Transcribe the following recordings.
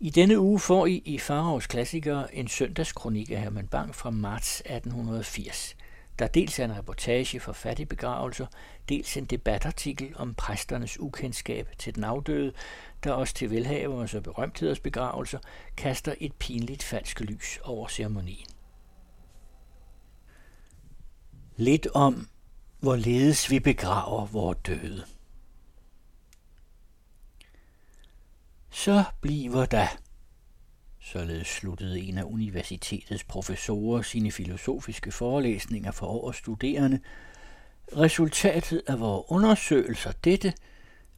I denne uge får I i Farovs Klassikere en søndagskronik af Herman Bang fra marts 1880, der dels er en reportage for fattigbegravelser, dels en debatartikel om præsternes ukendskab til den afdøde, der også til velhavers og berømtheders begravelser kaster et pinligt falsk lys over ceremonien. Lidt om, hvorledes vi begraver vores døde. Så bliver der, således sluttede en af universitetets professorer sine filosofiske forelæsninger for årets studerende, resultatet af vores undersøgelser dette,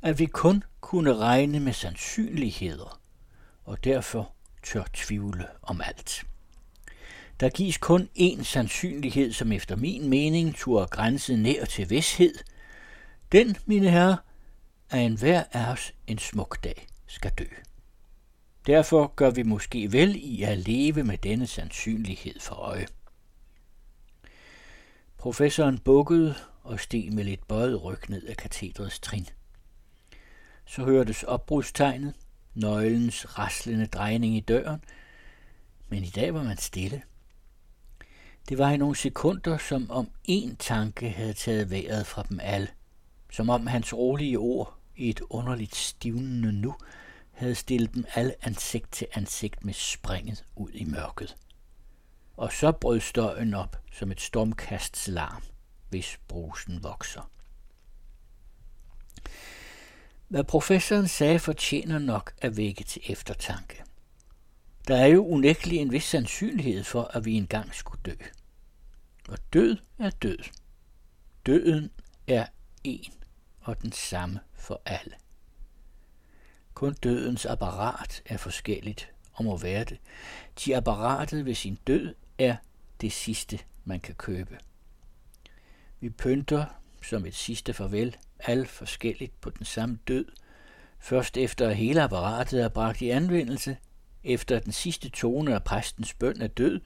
at vi kun kunne regne med sandsynligheder, og derfor tør tvivle om alt. Der gives kun én sandsynlighed, som efter min mening turde grænse nær til vidshed. Den, mine herrer, er en hver af os en smuk dag skal dø. Derfor gør vi måske vel i at leve med denne sandsynlighed for øje. Professoren bukkede og steg med lidt bøjet ryg ned af katedrets trin. Så hørtes opbrudstegnet, nøglens raslende drejning i døren, men i dag var man stille. Det var i nogle sekunder, som om én tanke havde taget vejret fra dem alle. Som om hans rolige ord i et underligt stivnende nu havde stillet dem alle ansigt til ansigt med springet ud i mørket. Og så brød støjen op som et stormkasts larm, hvis brusen vokser. Hvad professoren sagde fortjener nok at vække til eftertanke. Der er jo unægtelig en vis sandsynlighed for, at vi engang skulle dø. Og død er død. Døden er en og den samme for alle. Kun dødens apparat er forskelligt og må være det. De apparatet ved sin død er det sidste, man kan købe. Vi pynter som et sidste farvel alt forskelligt på den samme død, først efter at hele apparatet er bragt i anvendelse, efter den sidste tone af præstens bøn er død,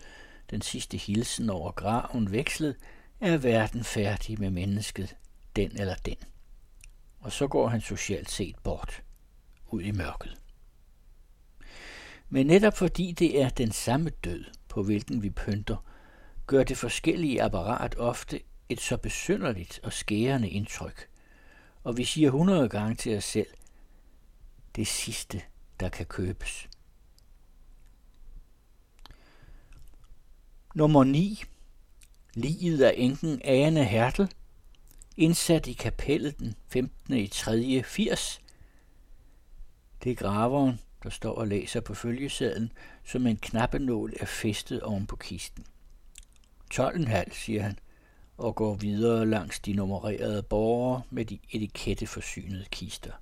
den sidste hilsen over graven vekslet, er verden færdig med mennesket, den eller den. Og så går han socialt set bort, ud i mørket. Men netop fordi det er den samme død, på hvilken vi pynter, gør det forskellige apparat ofte et så besynderligt og skærende indtryk. Og vi siger hundrede gange til os selv, det sidste, der kan købes. Nummer 9. Liget af enken Ane Hertel, indsat i kapellet den 15. i 3. 80. Det er graveren, der står og læser på følgesadlen, som en knappenål er festet oven på kisten. 12,5, siger han, og går videre langs de nummererede borgere med de etiketteforsynede kister.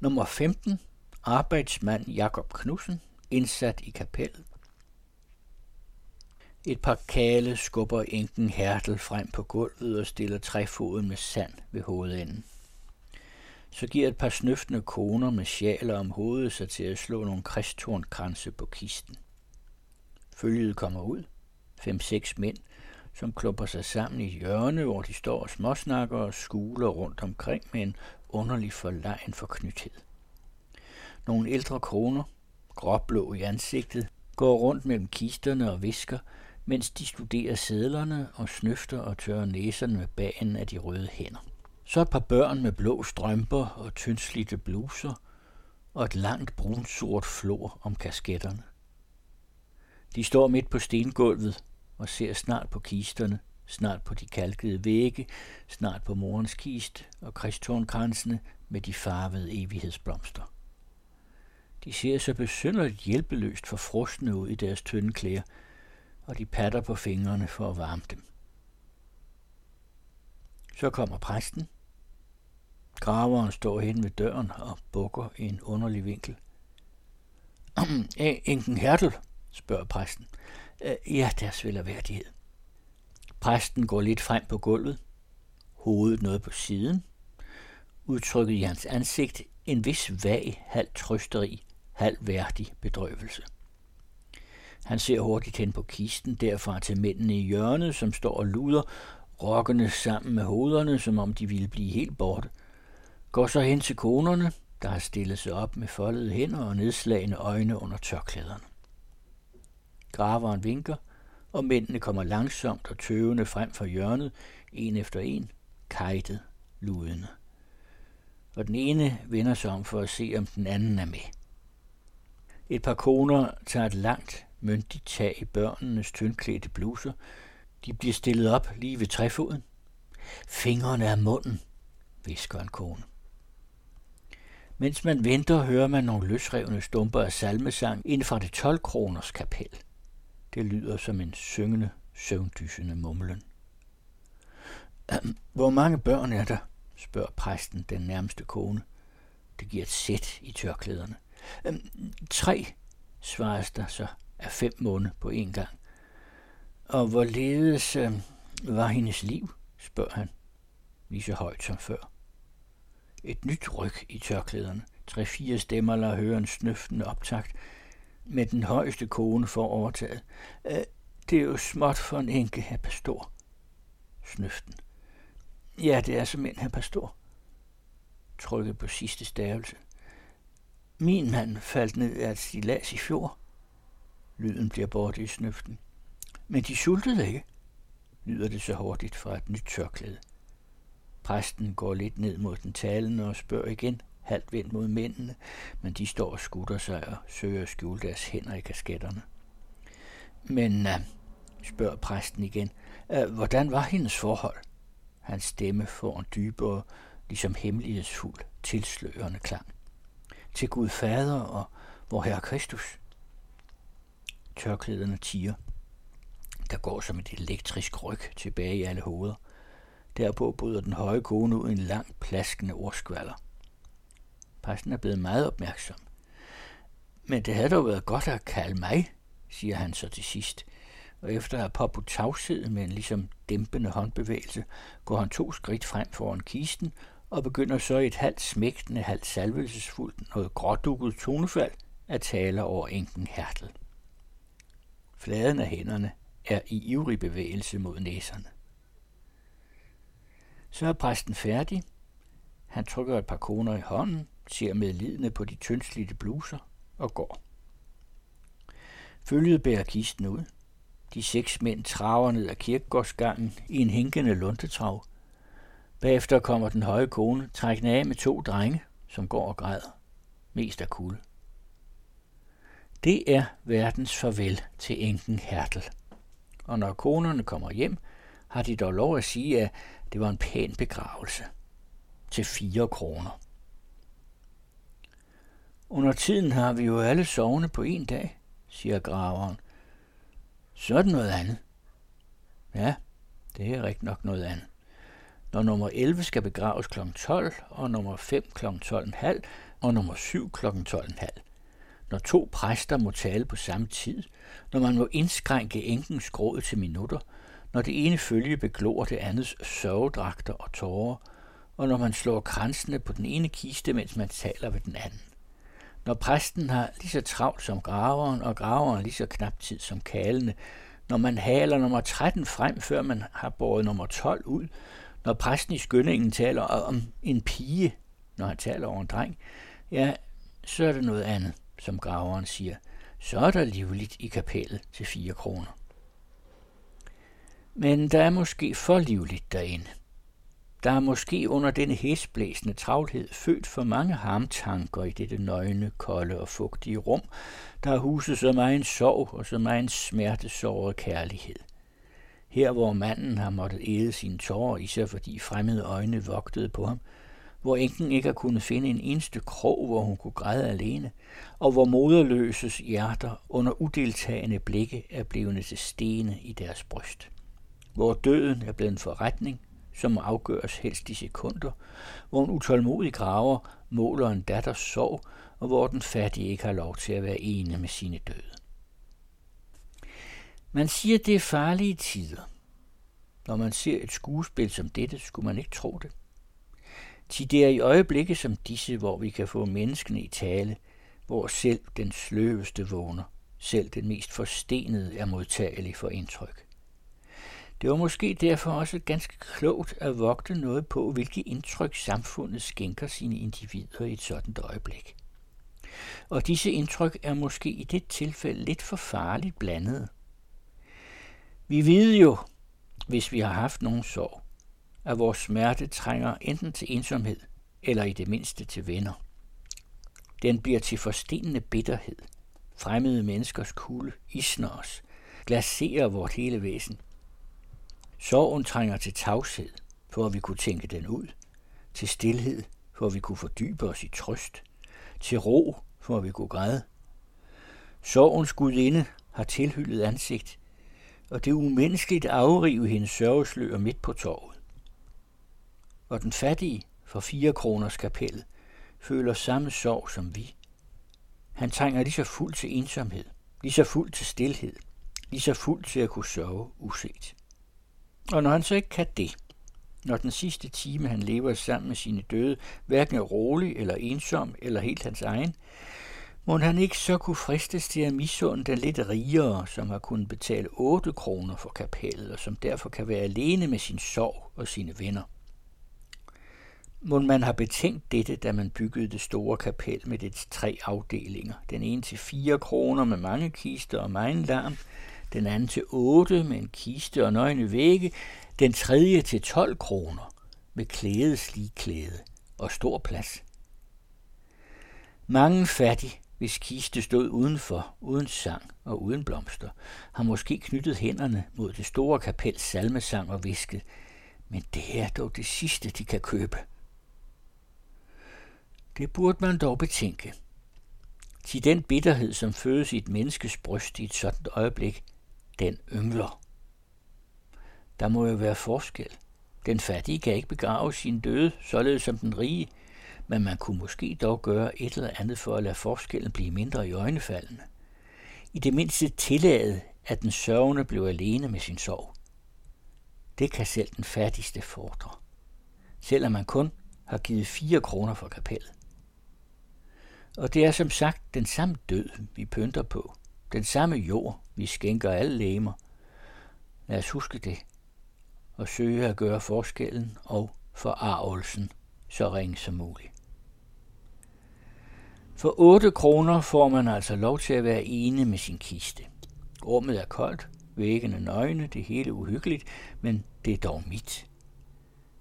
Nummer 15. Arbejdsmand Jakob Knudsen, indsat i kapellet. Et par kale skubber enken Hertel frem på gulvet og stiller træfoden med sand ved hovedenden. Så giver et par snøftende koner med sjaler om hovedet sig til at slå nogle kristtornkranse på kisten. Følget kommer ud. Fem-seks mænd, som klumper sig sammen i hjørne, hvor de står og småsnakker og skuler rundt omkring med en underlig forlegen forknythed. Nogle ældre koner, gråblå i ansigtet, går rundt mellem kisterne og visker, mens de studerer sædlerne og snøfter og tørrer næserne med bagen af de røde hænder. Så et par børn med blå strømper og tyndslidte bluser, og et langt brunsort flor om kasketterne. De står midt på stengulvet og ser snart på kisterne, snart på de kalkede vægge, snart på morens kist og kristtornkransene med de farvede evighedsblomster. De ser så besynderligt hjælpeløst for ud i deres tynde klæder, og de patter på fingrene for at varme dem. Så kommer præsten. Graveren står hen ved døren og bukker i en underlig vinkel. Enken Hertel, spørger præsten. Ja, deres værdighed. Præsten går lidt frem på gulvet, hovedet noget på siden, udtrykket i hans ansigt en vis vag, halv trøsteri, halv værdig bedrøvelse. Han ser hurtigt hen på kisten, derfra til mændene i hjørnet, som står og luder, rokkende sammen med hovederne, som om de ville blive helt borte. Går så hen til konerne, der har stillet sig op med foldede hænder og nedslagende øjne under tørklæderne. Graveren vinker, og mændene kommer langsomt og tøvende frem fra hjørnet, en efter en, kajtet, ludende. Og den ene vender sig om for at se, om den anden er med. Et par koner tager et langt, myndigt tag i børnenes tyndklædte bluser. De bliver stillet op lige ved træfoden. Fingrene af munden, visker en kone. Mens man venter, hører man nogle løsrevne stumper af salmesang ind fra det 12 kroners kapel. Det lyder som en syngende, søvndysende mumlen. Hvor mange børn er der? spørger præsten den nærmeste kone. Det giver et sæt i tørklæderne. Tre, svares der så af fem måneder på en gang. Og hvorledes øh, var hendes liv, spørger han, lige så højt som før. Et nyt ryg i tørklæderne. Tre-fire stemmer lader høre en snøftende optakt, med den højeste kone for overtaget. Øh, det er jo småt for en enke, her pastor. Snøften. Ja, det er som en her pastor. Trykket på sidste stavelse. Min mand faldt ned af et stilas i fjor. Lyden bliver borte i snøften. Men de sultede ikke, lyder det så hurtigt fra et nyt tørklæde. Præsten går lidt ned mod den talende og spørger igen, halvt vendt mod mændene, men de står og skutter sig og søger at skjule deres hænder i kasketterne. Men, uh, spørger præsten igen, uh, hvordan var hendes forhold? Hans stemme får en dybere, ligesom hemmelighedsfuld, tilslørende klang. Til Gud Fader og vor Herre Kristus. Tørklæderne tiger. Der går som et elektrisk ryg tilbage i alle hoveder. Derpå bryder den høje kone ud en lang, plaskende ordskvaller. Præsten er blevet meget opmærksom. Men det havde dog været godt at kalde mig, siger han så til sidst. Og efter at have påbudt tavshed med en ligesom dæmpende håndbevægelse, går han to skridt frem foran kisten og begynder så i et halvt smægtende, halvt salvelsesfuldt, noget grådukket tonefald at tale over enken Hertel. Fladen af hænderne er i ivrig bevægelse mod næserne. Så er præsten færdig. Han trykker et par koner i hånden, ser med lidende på de tyndslidte bluser og går. Følget bærer kisten ud. De seks mænd traver ned ad kirkegårdsgangen i en hinkende luntetrav. Bagefter kommer den høje kone trækkende af med to drenge, som går og græder. Mest af kulde. Det er verdens farvel til enken Hertel. Og når konerne kommer hjem, har de dog lov at sige, at det var en pæn begravelse. Til fire kroner. Under tiden har vi jo alle sovne på en dag, siger graveren. Så er det noget andet. Ja, det er rigtig nok noget andet. Når nummer 11 skal begraves kl. 12, og nummer 5 kl. 12.30, og nummer 7 kl. 12.30. Når to præster må tale på samme tid, når man må indskrænke enkens gråd til minutter, når det ene følge beglor det andets sørgedragter og tårer, og når man slår kransene på den ene kiste, mens man taler ved den anden. Når præsten har lige så travlt som graveren, og graveren lige så knap tid som kalene, når man haler nummer 13 frem, før man har båret nummer 12 ud, når præsten i skyndingen taler om en pige, når han taler over en dreng, ja, så er det noget andet, som graveren siger. Så er der livligt i kapellet til fire kroner. Men der er måske for livligt derinde. Der er måske under denne hæsblæsende travlhed født for mange harmtanker i dette nøgne, kolde og fugtige rum, der har huset så meget sorg og så meget smertesåret kærlighed. Her, hvor manden har måttet æde sine tårer, især fordi fremmede øjne vogtede på ham, hvor enken ikke har kunnet finde en eneste krog, hvor hun kunne græde alene, og hvor moderløses hjerter under udeltagende blikke er blevet til stene i deres bryst. Hvor døden er blevet en forretning, som må afgøres helst i sekunder, hvor en utålmodig graver måler en datters sorg, og hvor den fattige ikke har lov til at være ene med sine døde. Man siger, det er farlige tider. Når man ser et skuespil som dette, skulle man ikke tro det. Til det er i øjeblikke som disse, hvor vi kan få menneskene i tale, hvor selv den sløveste vågner, selv den mest forstenede er modtagelig for indtryk. Det var måske derfor også ganske klogt at vogte noget på, hvilke indtryk samfundet skænker sine individer i et sådant øjeblik. Og disse indtryk er måske i det tilfælde lidt for farligt blandet. Vi ved jo, hvis vi har haft nogen sorg, at vores smerte trænger enten til ensomhed eller i det mindste til venner. Den bliver til forstenende bitterhed. Fremmede menneskers kulde isner os, glaserer vort hele væsen. Sorgen trænger til tavshed, for at vi kunne tænke den ud, til stillhed, for at vi kunne fordybe os i trøst, til ro, for at vi kunne græde. Sorgens gudinde har tilhyllet ansigt, og det er umenneskeligt at afrive hendes sørgeslør midt på torvet. Og den fattige for fire kroners kapellet føler samme sorg som vi. Han trænger lige så fuld til ensomhed, lige så fuld til stillhed, lige så fuld til at kunne sove uset. Og når han så ikke kan det, når den sidste time, han lever sammen med sine døde, hverken er rolig eller ensom eller helt hans egen, må han ikke så kunne fristes til at misunde den lidt rigere, som har kunnet betale 8 kroner for kapellet, og som derfor kan være alene med sin sorg og sine venner. Må man har betænkt dette, da man byggede det store kapel med dets tre afdelinger. Den ene til 4 kroner med mange kister og meget larm, den anden til 8 med en kiste og nøgne vægge, den tredje til 12 kroner med klæde klæde og stor plads. Mange fattige, hvis kiste stod udenfor, uden sang og uden blomster, har måske knyttet hænderne mod det store kapels salmesang og visket, men det er dog det sidste, de kan købe. Det burde man dog betænke. Til den bitterhed, som fødes i et menneskes bryst i et sådan øjeblik, den yngler. Der må jo være forskel. Den fattige kan ikke begrave sin døde, således som den rige, men man kunne måske dog gøre et eller andet for at lade forskellen blive mindre i øjnefaldene. I det mindste tillade, at den sørgende blev alene med sin sorg. Det kan selv den fattigste fordre, selvom man kun har givet fire kroner for kapellet. Og det er som sagt den samme død, vi pynter på, den samme jord, vi skænker alle læmer. Lad os huske det, og søge at gøre forskellen og forarvelsen så ring som muligt. For 8 kroner får man altså lov til at være ene med sin kiste. Rummet er koldt, væggene nøgne, det hele uhyggeligt, men det er dog mit.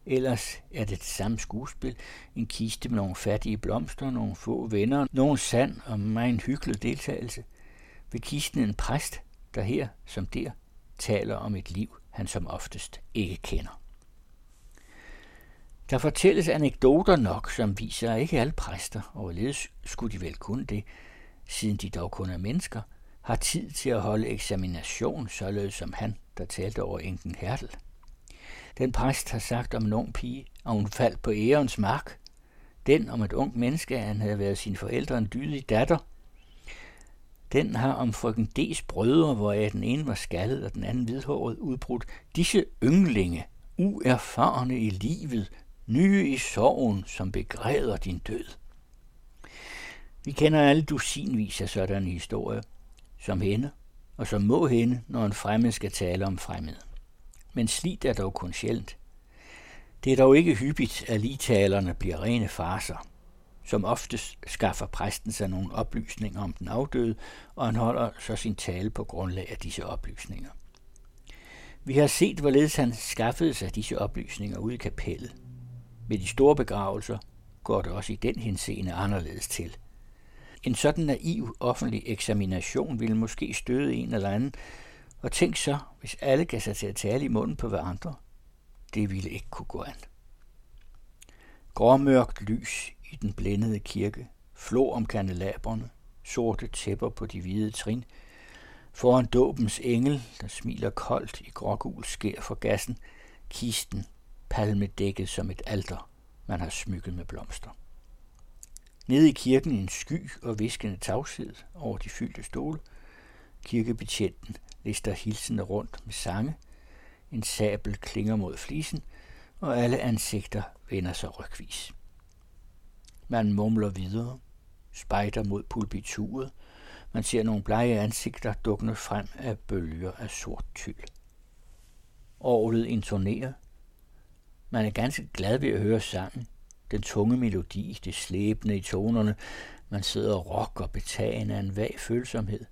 Ellers er det det samme skuespil. En kiste med nogle fattige blomster, nogle få venner, nogle sand og mig en hyggelig deltagelse. Ved kisten en præst, der her som der taler om et liv, han som oftest ikke kender. Der fortælles anekdoter nok, som viser, at ikke alle præster, overledes skulle de vel kunne det, siden de dog kun er mennesker, har tid til at holde eksamination, således som han, der talte over enken Hertel. Den præst har sagt om en ung pige, at hun faldt på ærens mark. Den om et ung menneske, at han havde været sine forældre en dydig datter. Den har om frøken D's brødre, hvoraf den ene var skaldet og den anden hvidhåret, udbrudt. Disse ynglinge, uerfarne i livet, nye i sorgen, som begræder din død. Vi kender alle dusinvis af sådanne historier, som hende, og som må hende, når en fremmed skal tale om fremmeden men slidt er dog kun sjældent. Det er dog ikke hyppigt, at ligetalerne bliver rene farser. Som oftest skaffer præsten sig nogle oplysninger om den afdøde, og han holder så sin tale på grundlag af disse oplysninger. Vi har set, hvorledes han skaffede sig disse oplysninger ude i kapellet. Ved de store begravelser går det også i den henseende anderledes til. En sådan naiv offentlig eksamination ville måske støde en eller anden, og tænk så, hvis alle gav sig til at tale i munden på hverandre. Det ville ikke kunne gå an. Gråmørkt lys i den blændede kirke, flå om kandelaberne, sorte tæpper på de hvide trin, foran dåbens engel, der smiler koldt i grågul skær for gassen, kisten, palmedækket som et alter, man har smykket med blomster. Nede i kirken en sky og viskende tavshed over de fyldte stole. Kirkebetjenten lister hilsende rundt med sange. En sabel klinger mod flisen, og alle ansigter vender sig rygvis. Man mumler videre, spejder mod pulpituret. Man ser nogle blege ansigter dukne frem af bølger af sort tyl. Orlet intonerer. Man er ganske glad ved at høre sangen. Den tunge melodi, det slæbende i tonerne. Man sidder og rocker betagende af en vag følsomhed.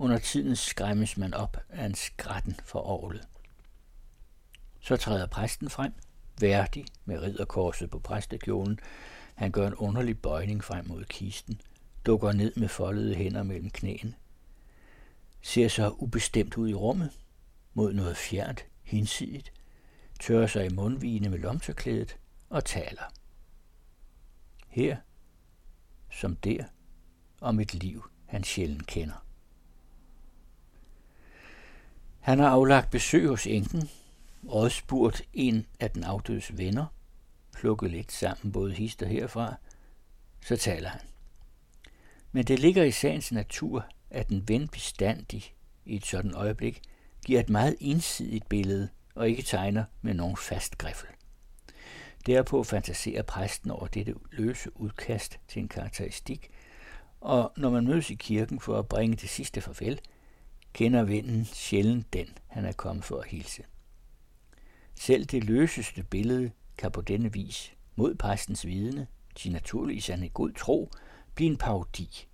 Under tiden skræmmes man op af en skratten for orlet. Så træder præsten frem, værdig med ridderkorset på præstekjolen. Han gør en underlig bøjning frem mod kisten, dukker ned med foldede hænder mellem knæene, ser så ubestemt ud i rummet, mod noget fjernt, hinsidigt, tørrer sig i mundvigene med lomterklædet og taler. Her, som der, om et liv, han sjældent kender. Han har aflagt besøg hos enken, rådspurgt en af den afdødes venner, plukket lidt sammen både hister herfra, så taler han. Men det ligger i sagens natur, at en ven bestandig i et sådan øjeblik giver et meget ensidigt billede og ikke tegner med nogen fast griffel. Derpå fantaserer præsten over dette løse udkast til en karakteristik, og når man mødes i kirken for at bringe det sidste farvel, kender vinden sjældent den, han er kommet for at hilse. Selv det løseste billede kan på denne vis, mod præstens vidne, til naturligvis en god tro, blive en parodi.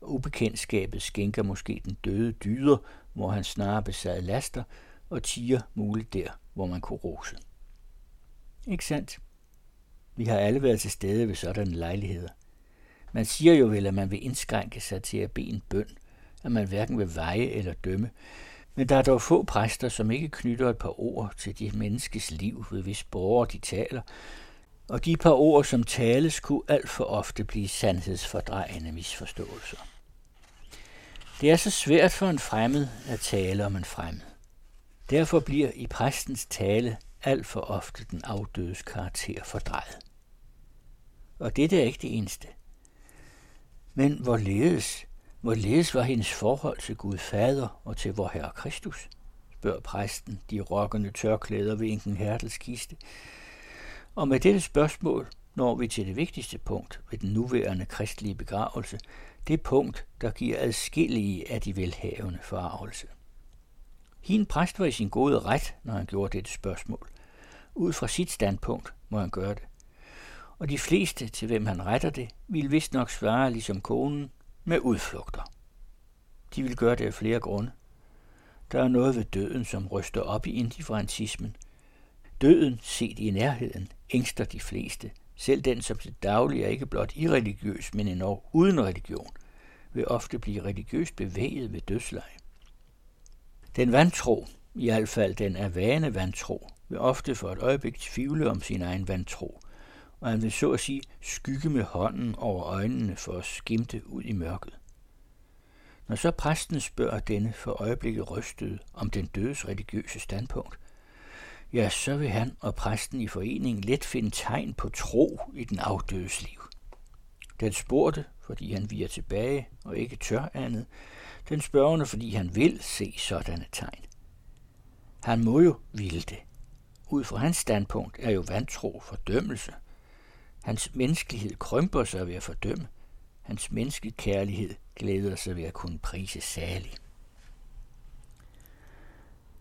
Ubekendtskabet skænker måske den døde dyder, hvor han snarere besad laster, og tiger muligt der, hvor man kunne rose. Ikke sandt? Vi har alle været til stede ved sådanne lejligheder. Man siger jo vel, at man vil indskrænke sig til at bede en bøn, at man hverken vil veje eller dømme, men der er dog få præster, som ikke knytter et par ord til de menneskes liv, ved hvis borgere de taler, og de par ord, som tales, kunne alt for ofte blive sandhedsfordrejende misforståelser. Det er så svært for en fremmed at tale om en fremmed. Derfor bliver i præstens tale alt for ofte den afdødes karakter fordrejet. Og det er ikke det eneste. Men hvorledes Hvorledes var hendes forhold til Gud Fader og til vor Herre Kristus? spørger præsten de rokkende tørklæder ved enken Hertels kiste. Og med dette spørgsmål når vi til det vigtigste punkt ved den nuværende kristelige begravelse, det punkt, der giver adskillige af de velhavende forarvelse. Hin præst var i sin gode ret, når han gjorde dette spørgsmål. Ud fra sit standpunkt må han gøre det. Og de fleste, til hvem han retter det, vil vist nok svare ligesom konen, med udflugter. De vil gøre det af flere grunde. Der er noget ved døden, som ryster op i indifferentismen. Døden, set i nærheden, ængster de fleste. Selv den, som til daglig er ikke blot irreligiøs, men endnu uden religion, vil ofte blive religiøst bevæget ved dødsleje. Den vantro, i hvert fald den er vane vantro, vil ofte for et øjeblik tvivle om sin egen vantro, og han vil så at sige skygge med hånden over øjnene for at skimte ud i mørket. Når så præsten spørger denne for øjeblikket rystede om den dødes religiøse standpunkt, ja, så vil han og præsten i foreningen let finde tegn på tro i den afdødes liv. Den spurgte, fordi han viger tilbage og ikke tør andet. Den spørgende, fordi han vil se sådanne tegn. Han må jo ville det. Ud fra hans standpunkt er jo vantro fordømmelse – Hans menneskelighed krymper sig ved at fordømme. Hans menneskekærlighed glæder sig ved at kunne prise særlig.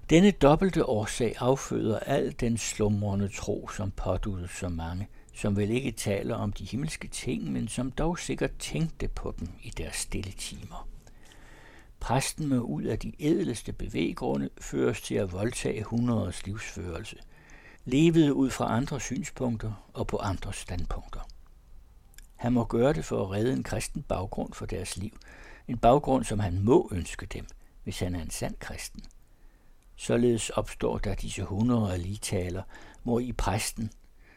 Denne dobbelte årsag afføder al den slumrende tro, som påduttes så mange, som vel ikke taler om de himmelske ting, men som dog sikkert tænkte på dem i deres stille timer. Præsten med ud af de ædleste bevæggrunde føres til at voldtage hundreders livsførelse – levede ud fra andre synspunkter og på andre standpunkter. Han må gøre det for at redde en kristen baggrund for deres liv, en baggrund, som han må ønske dem, hvis han er en sand kristen. Således opstår der disse hundrede af ligtaler, hvor i præsten,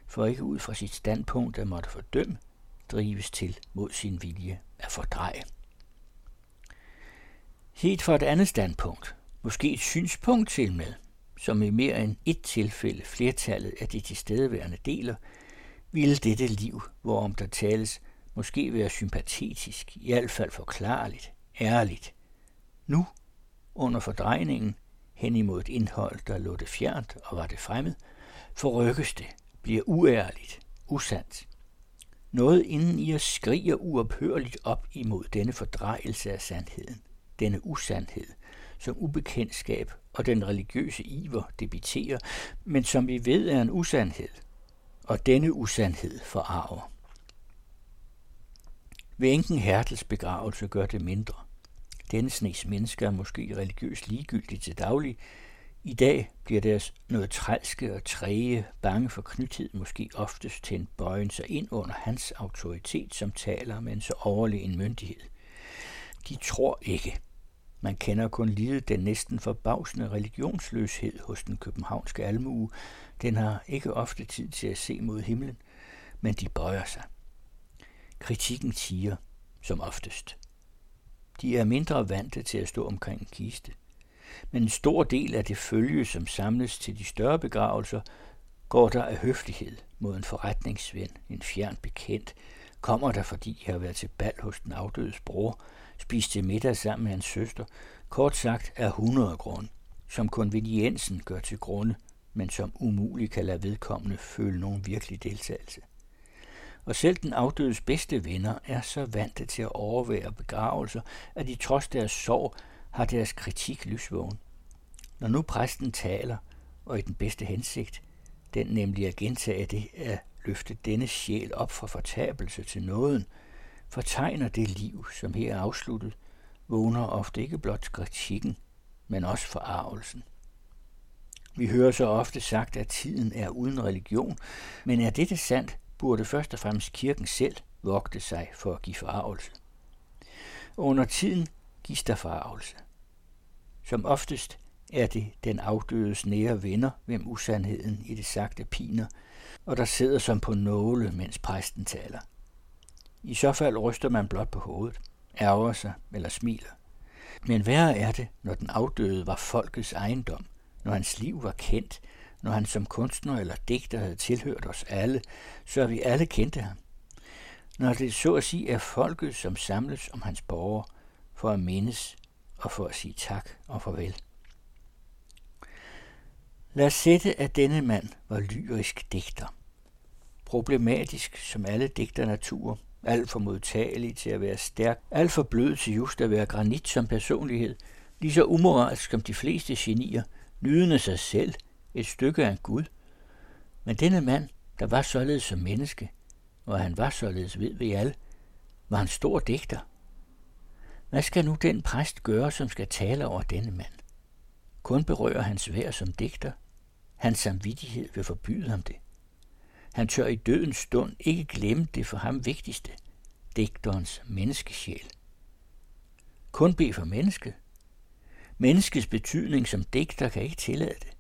for ikke ud fra sit standpunkt at måtte fordømme, drives til mod sin vilje at fordreje. Helt fra et andet standpunkt, måske et synspunkt til med, som i mere end et tilfælde flertallet af de tilstedeværende deler, ville dette liv, hvorom der tales, måske være sympatetisk, i hvert fald forklarligt, ærligt. Nu, under fordrejningen, hen imod et indhold, der lå det fjernt og var det fremmed, forrykkes det, bliver uærligt, usandt. Noget inden i os skriger uophørligt op imod denne fordrejelse af sandheden, denne usandhed, som ubekendtskab og den religiøse iver debiterer, men som vi ved er en usandhed, og denne usandhed forarver. Ved enken Hertels begravelse gør det mindre. Denne snes mennesker er måske religiøst ligegyldige til daglig. I dag bliver deres noget trælske og træge, bange for knythed måske oftest til en bøjen sig ind under hans autoritet, som taler med en så overlegen myndighed. De tror ikke. Man kender kun lige den næsten forbavsende religionsløshed hos den københavnske almue. Den har ikke ofte tid til at se mod himlen, men de bøjer sig. Kritikken siger, som oftest. De er mindre vante til at stå omkring en kiste. Men en stor del af det følge, som samles til de større begravelser, går der af høflighed mod en forretningsven, en fjern bekendt, kommer der, fordi jeg har været til bal hos den afdødes bror, spist til middag sammen med hans søster, kort sagt er 100 grund, som konveniensen gør til grunde, men som umuligt kan lade vedkommende føle nogen virkelig deltagelse og selv den afdødes bedste venner er så vante til at overvære begravelser, at de trods deres sorg har deres kritik lysvågen. Når nu præsten taler, og i den bedste hensigt, den nemlig at gentage det at løfte denne sjæl op fra fortabelse til nåden, fortegner det liv, som her er afsluttet, vågner ofte ikke blot kritikken, men også forarvelsen. Vi hører så ofte sagt, at tiden er uden religion, men er dette sandt, burde først og fremmest kirken selv vogte sig for at give forarvelse. Under tiden gives der forarvelse. Som oftest er det den afdødes nære venner, hvem usandheden i det sagte piner, og der sidder som på nåle, mens præsten taler. I så fald ryster man blot på hovedet, ærger sig eller smiler. Men værre er det, når den afdøde var folkets ejendom, når hans liv var kendt, når han som kunstner eller digter havde tilhørt os alle, så vi alle kendte ham. Når det så at sige er folket, som samles om hans borger, for at mindes og for at sige tak og farvel. Lad os sætte, at denne mand var lyrisk digter. Problematisk som alle digternaturer, alt for modtagelig til at være stærk, alt for blød til just at være granit som personlighed, lige så umoralsk som de fleste genier, nydende sig selv – et stykke af en Gud. Men denne mand, der var således som menneske, og han var således ved vi alle, var en stor digter. Hvad skal nu den præst gøre, som skal tale over denne mand? Kun berører hans vær som digter. Hans samvittighed vil forbyde ham det. Han tør i dødens stund ikke glemme det for ham vigtigste, digterens menneskesjæl. Kun bed for mennesket. Menneskets betydning som digter kan ikke tillade det.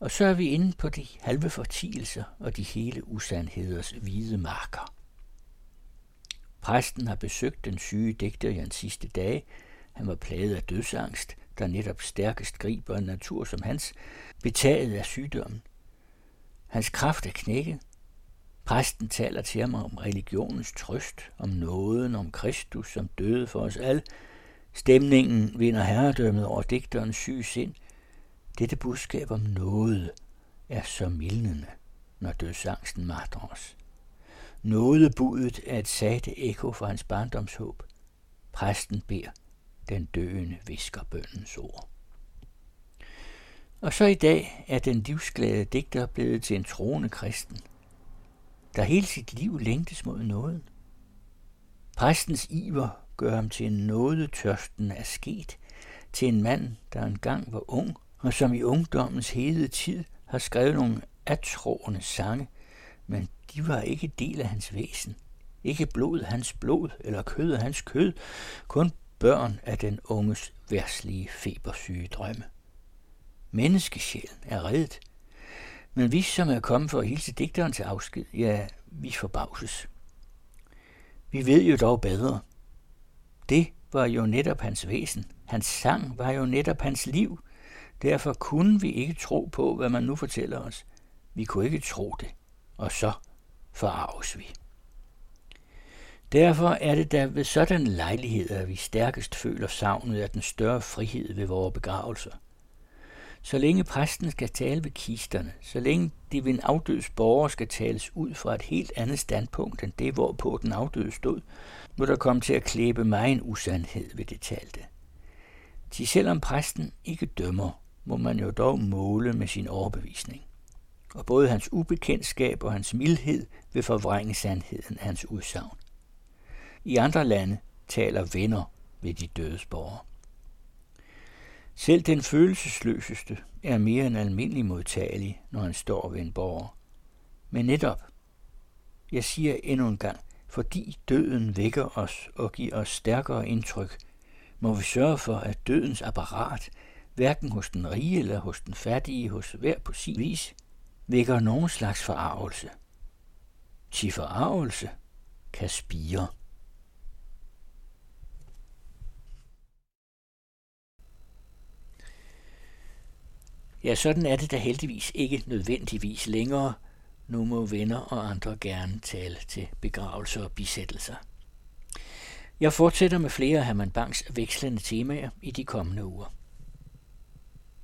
Og så er vi inde på de halve fortielser og de hele usandheders hvide marker. Præsten har besøgt den syge digter i hans sidste dage. Han var plaget af dødsangst, der netop stærkest griber en natur som hans, betaget af sygdommen. Hans kraft er knækket. Præsten taler til ham om religionens trøst, om nåden, om Kristus, som døde for os alle. Stemningen vinder herredømmet over digterens syge sind – dette budskab om noget er så mildnende, når dødsangsten magter os. Nådebudet er et sate ekko fra hans barndomshåb. Præsten beder, den døende visker bøndens ord. Og så i dag er den livsglade digter blevet til en troende kristen, der hele sit liv længtes mod nåden. Præstens iver gør ham til en nådetørsten sket, til en mand, der engang var ung og som i ungdommens hede tid har skrevet nogle atroende sange, men de var ikke del af hans væsen. Ikke blod hans blod eller kød hans kød, kun børn af den unges værslige febersyge drømme. Menneskesjælen er reddet, men vi, som er kommet for at hilse digteren til afsked, ja, vi forbavses. Vi ved jo dog bedre. Det var jo netop hans væsen. Hans sang var jo netop hans liv. Derfor kunne vi ikke tro på, hvad man nu fortæller os. Vi kunne ikke tro det, og så forarves vi. Derfor er det da ved sådan lejligheder, at vi stærkest føler savnet af den større frihed ved vores begravelser. Så længe præsten skal tale ved kisterne, så længe de ved en afdøds borger skal tales ud fra et helt andet standpunkt end det, hvorpå den afdøde stod, må der komme til at klæbe mig en usandhed ved det talte. Til selvom præsten ikke dømmer, må man jo dog måle med sin overbevisning. Og både hans ubekendtskab og hans mildhed vil forvrænge sandheden af hans udsagn. I andre lande taler venner ved de dødes borgere. Selv den følelsesløseste er mere end almindelig modtagelig, når han står ved en borger. Men netop, jeg siger endnu en gang, fordi døden vækker os og giver os stærkere indtryk, må vi sørge for, at dødens apparat, hverken hos den rige eller hos den fattige, hos hver på sin vis, vækker nogen slags forarvelse. Til forarvelse kan spire. Ja, sådan er det da heldigvis ikke nødvendigvis længere. Nu må venner og andre gerne tale til begravelser og bisættelser. Jeg fortsætter med flere af Herman Bangs vekslende temaer i de kommende uger.